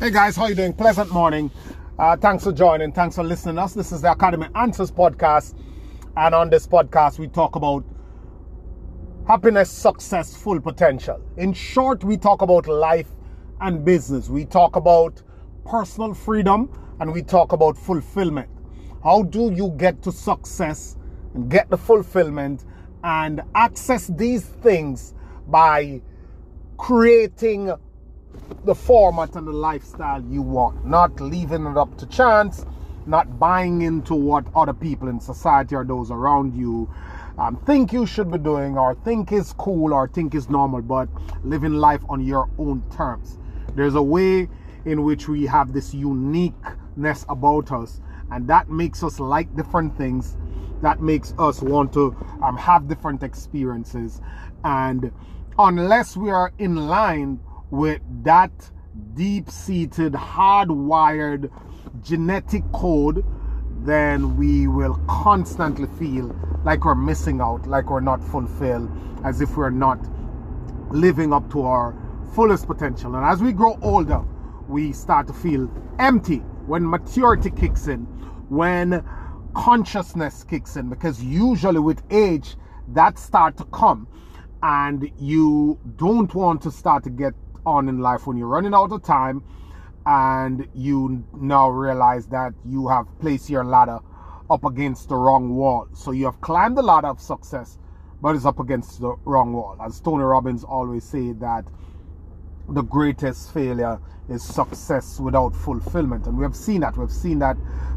Hey guys, how you doing? Pleasant morning. Uh, thanks for joining. Thanks for listening to us. This is the Academy Answers podcast. And on this podcast, we talk about happiness, success, full potential. In short, we talk about life and business. We talk about personal freedom and we talk about fulfillment. How do you get to success and get the fulfillment and access these things by creating the format and the lifestyle you want, not leaving it up to chance, not buying into what other people in society or those around you um, think you should be doing or think is cool or think is normal, but living life on your own terms. There's a way in which we have this uniqueness about us, and that makes us like different things. That makes us want to um, have different experiences. And unless we are in line with that deep seated, hardwired genetic code, then we will constantly feel like we're missing out, like we're not fulfilled, as if we're not living up to our fullest potential. And as we grow older, we start to feel empty when maturity kicks in, when consciousness kicks in, because usually with age, that start to come and you don't want to start to get on in life when you're running out of time and you now realize that you have placed your ladder up against the wrong wall. So you have climbed the ladder of success, but it's up against the wrong wall. As Tony Robbins always say that the greatest failure is success without fulfillment. And we have seen that. We've seen that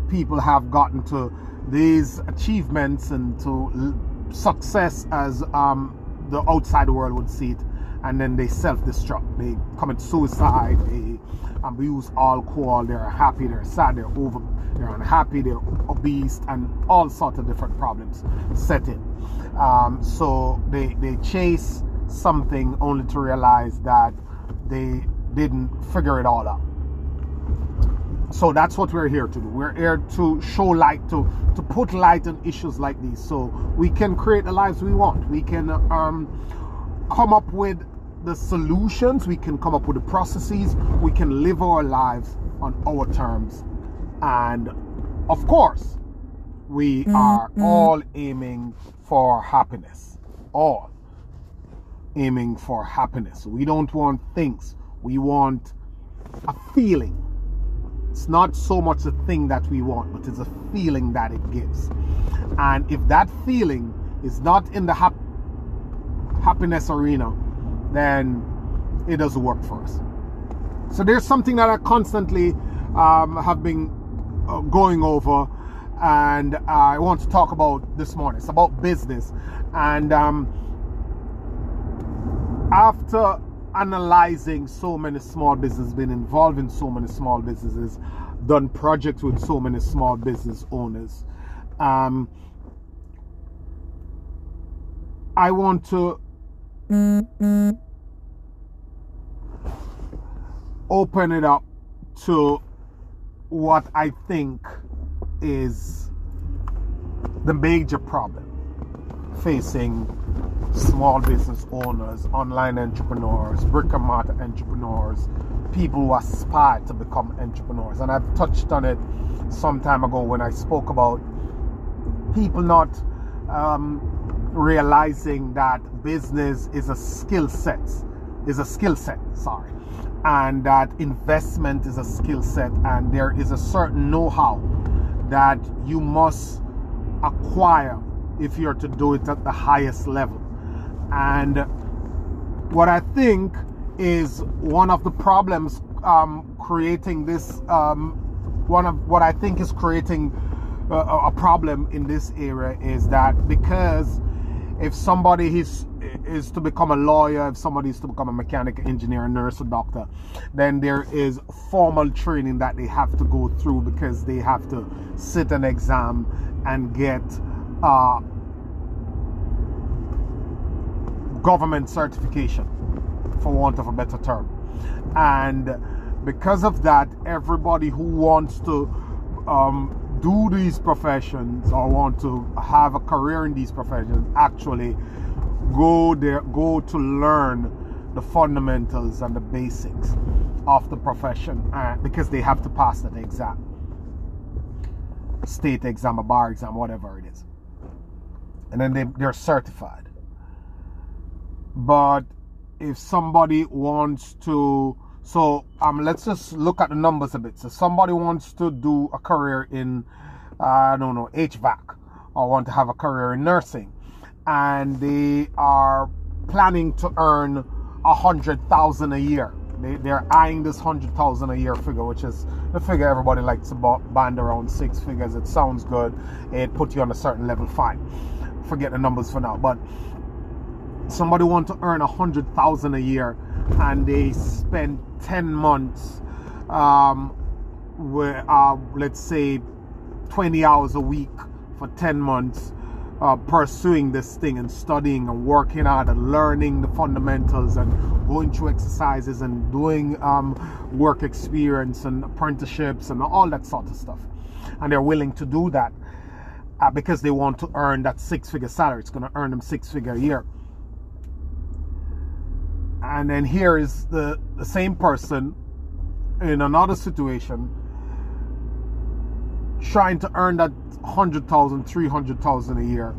people have gotten to these achievements and to success as um, the outside world would see it and then they self-destruct. They commit suicide. They abuse alcohol. They're happy. They're sad. They're over. They're unhappy. They're obese, and all sorts of different problems set in. Um, so they they chase something only to realize that they didn't figure it all out. So that's what we're here to do. We're here to show light, to to put light on issues like these, so we can create the lives we want. We can um, come up with the solutions, we can come up with the processes, we can live our lives on our terms. And of course, we are mm-hmm. all aiming for happiness. All aiming for happiness. We don't want things, we want a feeling. It's not so much a thing that we want, but it's a feeling that it gives. And if that feeling is not in the hap- happiness arena, then it doesn't work for us. So there's something that I constantly um, have been uh, going over, and I want to talk about this morning. It's about business, and um, after analyzing so many small businesses, been involved in so many small businesses, done projects with so many small business owners. Um, I want to open it up to what I think is the major problem facing small business owners, online entrepreneurs, brick and mortar entrepreneurs, people who aspire to become entrepreneurs. And I've touched on it some time ago when I spoke about people not um, realizing that business is a skill set, is a skill set, sorry, and that investment is a skill set, and there is a certain know how that you must acquire if you're to do it at the highest level. And what I think is one of the problems um, creating this, um, one of what I think is creating a, a problem in this area is that because if somebody is is to become a lawyer, if somebody is to become a mechanic, engineer, nurse, or doctor, then there is formal training that they have to go through because they have to sit an exam and get uh, government certification, for want of a better term. And because of that, everybody who wants to um, do these professions or want to have a career in these professions actually go there go to learn the fundamentals and the basics of the profession uh, because they have to pass that exam. State exam a bar exam whatever it is. And then they, they're certified. But if somebody wants to so um let's just look at the numbers a bit. So somebody wants to do a career in uh, i don't know hvac or want to have a career in nursing and they are planning to earn a hundred thousand a year they, they're eyeing this hundred thousand a year figure, which is the figure everybody likes to band around six figures. It sounds good. It puts you on a certain level. Fine. Forget the numbers for now. But somebody want to earn a hundred thousand a year, and they spend ten months, um, where uh, let's say twenty hours a week for ten months uh, pursuing this thing and studying and working hard and learning the fundamentals and going through exercises and doing um, work experience and apprenticeships and all that sort of stuff. And they're willing to do that uh, because they want to earn that six figure salary. It's going to earn them six figure a year. And then here is the, the same person in another situation trying to earn that 100,000, 300,000 a year.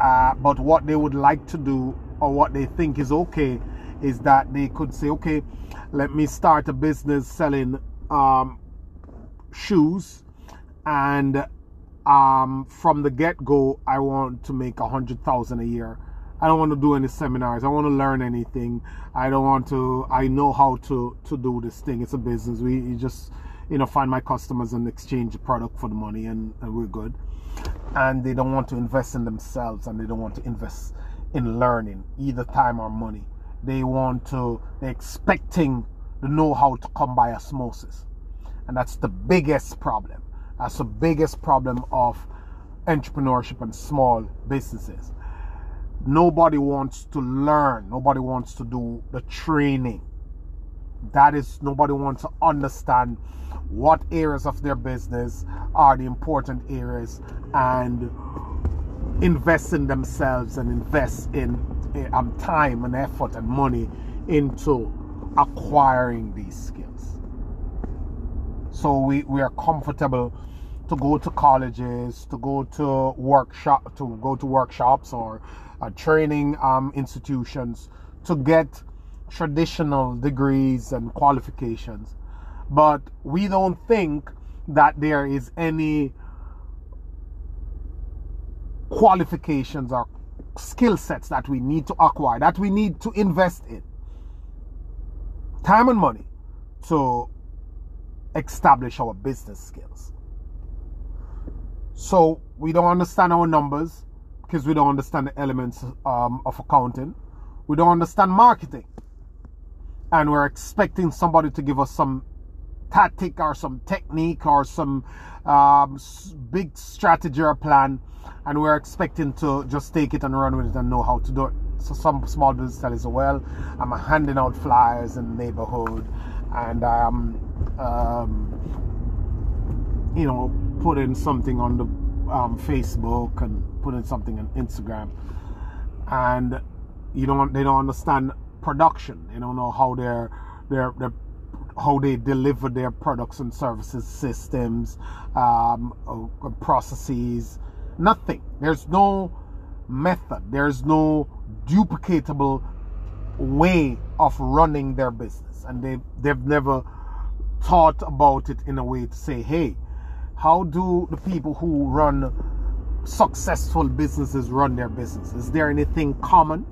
Uh, but what they would like to do or what they think is okay is that they could say, okay, let me start a business selling um, shoes and um, from the get-go i want to make a hundred thousand a year. I don't want to do any seminars. I want to learn anything. I don't want to i know how to to do this thing. It's a business. We just you know, find my customers and exchange the product for the money and, and we're good. And they don't want to invest in themselves and they don't want to invest in learning, either time or money. They want to, they're expecting the know how to come by osmosis. And that's the biggest problem. That's the biggest problem of entrepreneurship and small businesses. Nobody wants to learn, nobody wants to do the training. That is, nobody wants to understand what areas of their business are the important areas and invest in themselves and invest in um, time and effort and money into acquiring these skills. So we, we are comfortable to go to colleges, to go to workshop, to go to workshops or uh, training um, institutions to get traditional degrees and qualifications but we don't think that there is any qualifications or skill sets that we need to acquire, that we need to invest in. Time and money to establish our business skills. So we don't understand our numbers because we don't understand the elements um, of accounting. We don't understand marketing. And we're expecting somebody to give us some tactic or some technique or some um, big strategy or plan and we're expecting to just take it and run with it and know how to do it. So some small business tell us well i'm handing out flyers in the neighborhood and i'm um, you know putting something on the um, facebook and putting something on instagram. And you don't they don't understand production they don't know how they're they're, they're how they deliver their products and services, systems, um, uh, processes. Nothing. There's no method. There's no duplicatable way of running their business, and they they've never thought about it in a way to say, hey, how do the people who run successful businesses run their business? Is there anything common?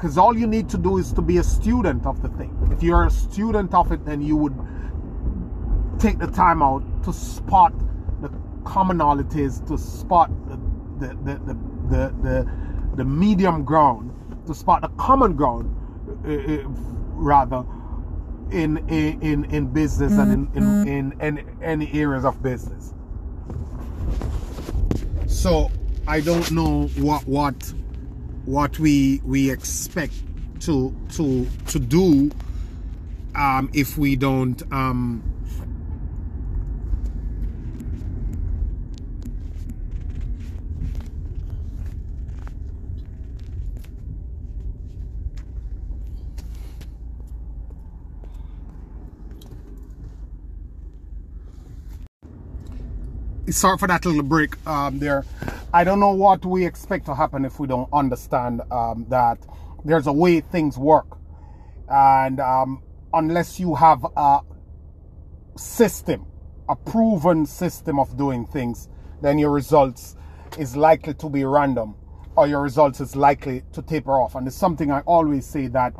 Because all you need to do is to be a student of the thing. If you're a student of it, then you would take the time out to spot the commonalities, to spot the the the the, the, the, the medium ground, to spot the common ground, uh, uh, rather, in in in business and in, in, mm-hmm. in, in any areas of business. So I don't know what what what we we expect to to to do um, if we don't um, Sorry for that little break um, there. I don't know what we expect to happen if we don't understand um, that there's a way things work. And um, unless you have a system, a proven system of doing things, then your results is likely to be random or your results is likely to taper off. And it's something I always say that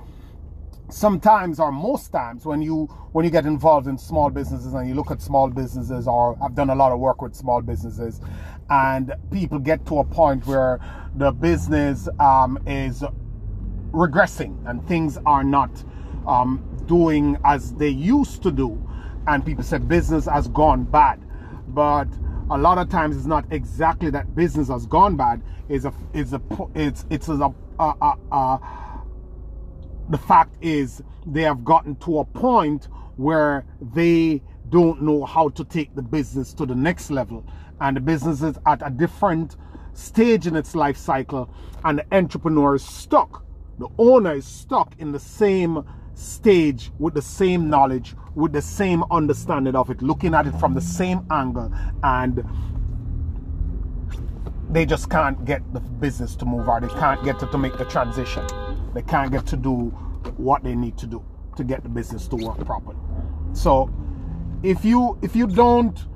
sometimes or most times when you when you get involved in small businesses and you look at small businesses or I've done a lot of work with small businesses and people get to a point where the business um, is regressing and things are not um, doing as they used to do and people say business has gone bad. But a lot of times it's not exactly that business has gone bad. Is a is a it's it's a, a, a, a the fact is they have gotten to a point where they don't know how to take the business to the next level. And the business is at a different stage in its life cycle and the entrepreneur is stuck. The owner is stuck in the same stage with the same knowledge with the same understanding of it looking at it from the same angle and they just can't get the business to move or they can't get to, to make the transition they can't get to do what they need to do to get the business to work properly. So if you if you don't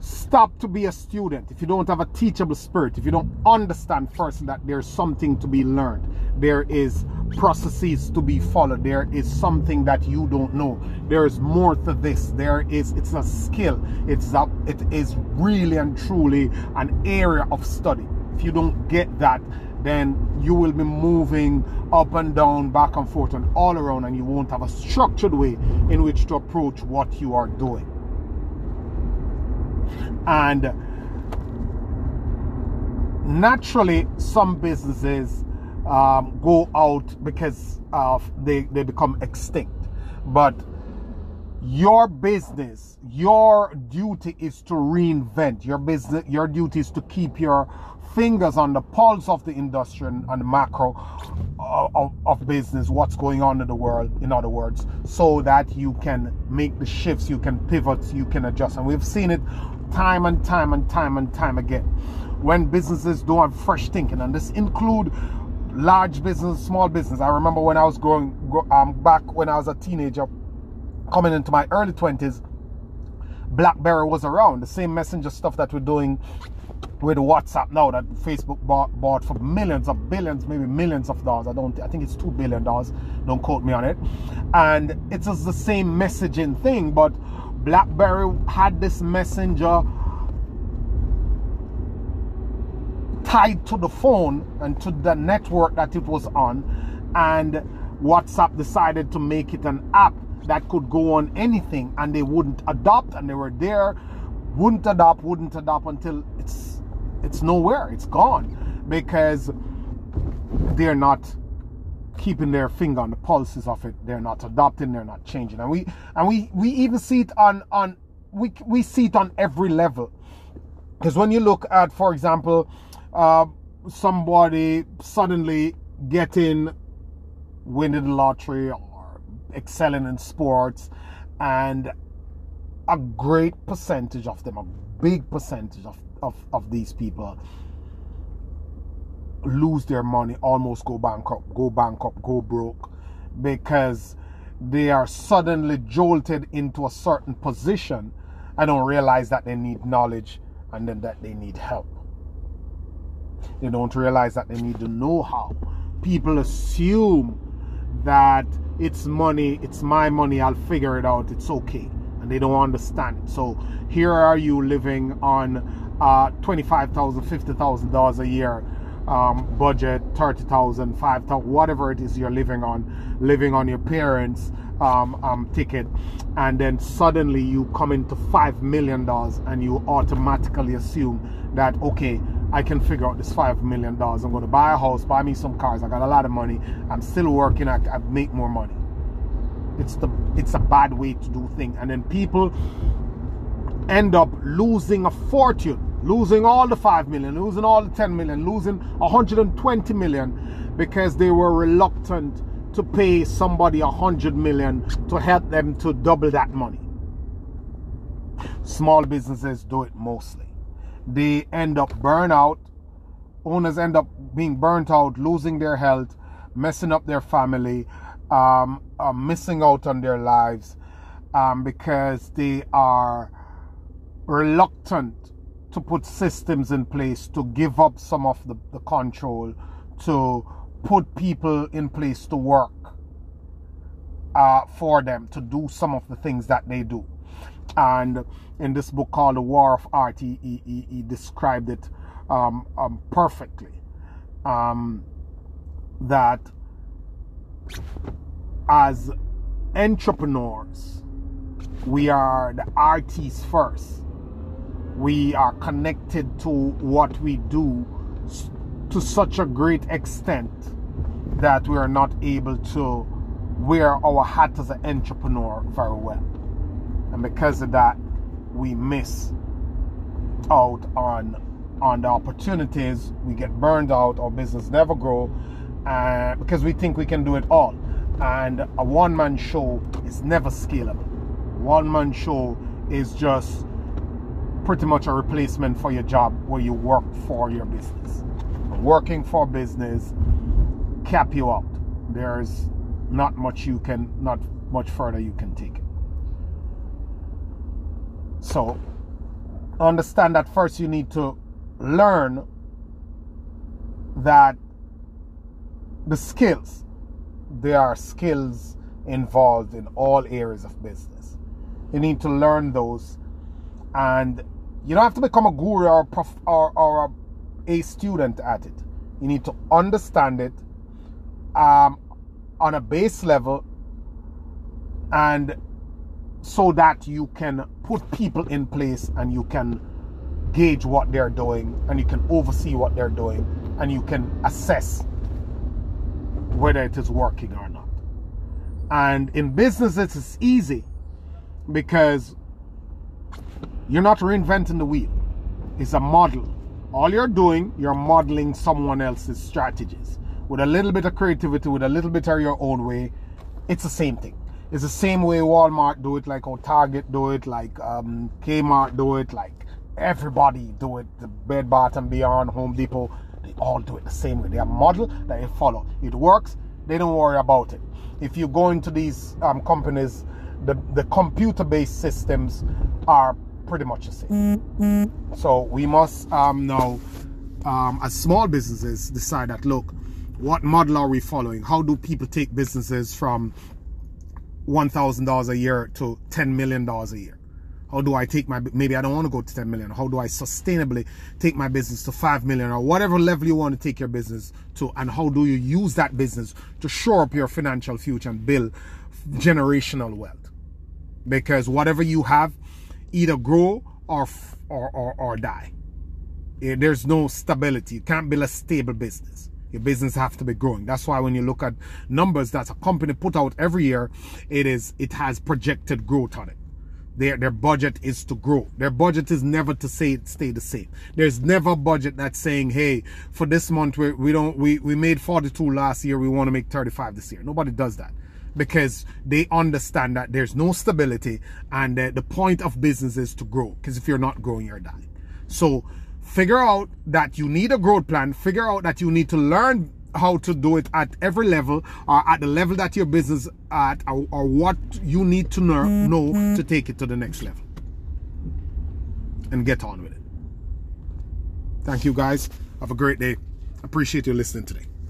stop to be a student, if you don't have a teachable spirit, if you don't understand first that there's something to be learned, there is processes to be followed, there is something that you don't know, there is more to this, there is it's a skill, it's a it is really and truly an area of study. If you don't get that, then you will be moving up and down, back and forth, and all around, and you won't have a structured way in which to approach what you are doing. And naturally, some businesses um, go out because they, they become extinct. But your business, your duty is to reinvent. Your business, your duty is to keep your fingers on the pulse of the industry and, the macro of, of, of, business, what's going on in the world, in other words, so that you can make the shifts, you can pivot, you can adjust. And we've seen it time and time and time and time again when businesses don't have fresh thinking. And this include large business, small business. I remember when I was growing um, back when I was a teenager, coming into my early 20s, BlackBerry was around. The same messenger stuff that we're doing with WhatsApp now that Facebook bought, bought for millions of billions, maybe millions of dollars. I don't I think it's two billion dollars. Don't quote me on it. And it's just the same messaging thing, but BlackBerry had this messenger tied to the phone and to the network that it was on and WhatsApp decided to make it an app that could go on anything and they wouldn't adopt and they were there wouldn't adopt wouldn't adopt until it's it's nowhere. It's gone because they're not keeping their finger on the pulses of it. They're not adopting. They're not changing. And we and we we even see it on on we we see it on every level. Because when you look at, for example, uh, somebody suddenly getting winning the lottery or excelling in sports, and a great percentage of them, a big percentage of of, of these people lose their money, almost go bankrupt, go bankrupt, go broke, because they are suddenly jolted into a certain position and don't realize that they need knowledge and then that they need help. They don't realize that they need to know how. People assume that it's money, it's my money, I'll figure it out, it's okay. And they don't understand. So here are you living on uh, $25,000, $50,000 a year um, budget, 30,000, 5,000, whatever it is you're living on, living on your parents' um, um, ticket, and then suddenly you come into $5 million and you automatically assume that, okay, I can figure out this $5 million. I'm going to buy a house, buy me some cars. I got a lot of money. I'm still working. I, I make more money. It's the it's a bad way to do things. And then people end up losing a fortune losing all the 5 million, losing all the 10 million, losing 120 million because they were reluctant to pay somebody 100 million to help them to double that money. Small businesses do it mostly. they end up burnout. Owners end up being burnt out, losing their health, messing up their family, um, uh, missing out on their lives um, because they are reluctant to put systems in place to give up some of the, the control, to put people in place to work uh, for them, to do some of the things that they do. And in this book called The War of Art, he, he, he described it um, um, perfectly. Um, that as entrepreneurs, we are the artists first. We are connected to what we do to such a great extent that we are not able to wear our hat as an entrepreneur very well. And because of that, we miss out on on the opportunities. We get burned out. Our business never grow, uh, because we think we can do it all. And a one man show is never scalable. One man show is just pretty much a replacement for your job where you work for your business. Working for business cap you out. There's not much you can, not much further you can take it. So understand that first you need to learn that the skills, there are skills involved in all areas of business. You need to learn those, and you don't have to become a guru or a, prof, or, or a, a student at it. You need to understand it um, on a base level, and so that you can put people in place and you can gauge what they're doing and you can oversee what they're doing and you can assess whether it is working or not. And in business, it's easy because you're not reinventing the wheel, it's a model. All you're doing, you're modeling someone else's strategies with a little bit of creativity, with a little bit of your own way. It's the same thing. It's the same way Walmart do it, like how Target do it, like um, Kmart do it, like everybody do it. The Bed Bath and Beyond, Home Depot, they all do it the same way. They have a model that they follow. It works. They don't worry about it. If you go into these um, companies, the, the computer-based systems are pretty much the same. So we must um, now, um, as small businesses, decide that look, what model are we following? How do people take businesses from $1,000 a year to $10 million a year? How do I take my, maybe I don't want to go to 10 million. How do I sustainably take my business to 5 million or whatever level you want to take your business to? And how do you use that business to shore up your financial future and build generational wealth? Because whatever you have, either grow or, or, or, or die. Eh, there's no stability. You can't build a stable business. Your business have to be growing. That's why when you look at numbers that a company put out every year it is it has projected growth on it. Their their budget is to grow. Their budget is never to say stay the same. There's never a budget that's saying hey for this month we, we don't we we made 42 last year we want to make 35 this year. Nobody does that because they understand that there's no stability and uh, the point of business is to grow because if you're not growing you're dying so figure out that you need a growth plan, figure out that you need to learn how to do it at every level or at the level that your business at or, or what you need to know, know to take it to the next level and get on with it. Thank you guys. Have a great day. Appreciate you listening today.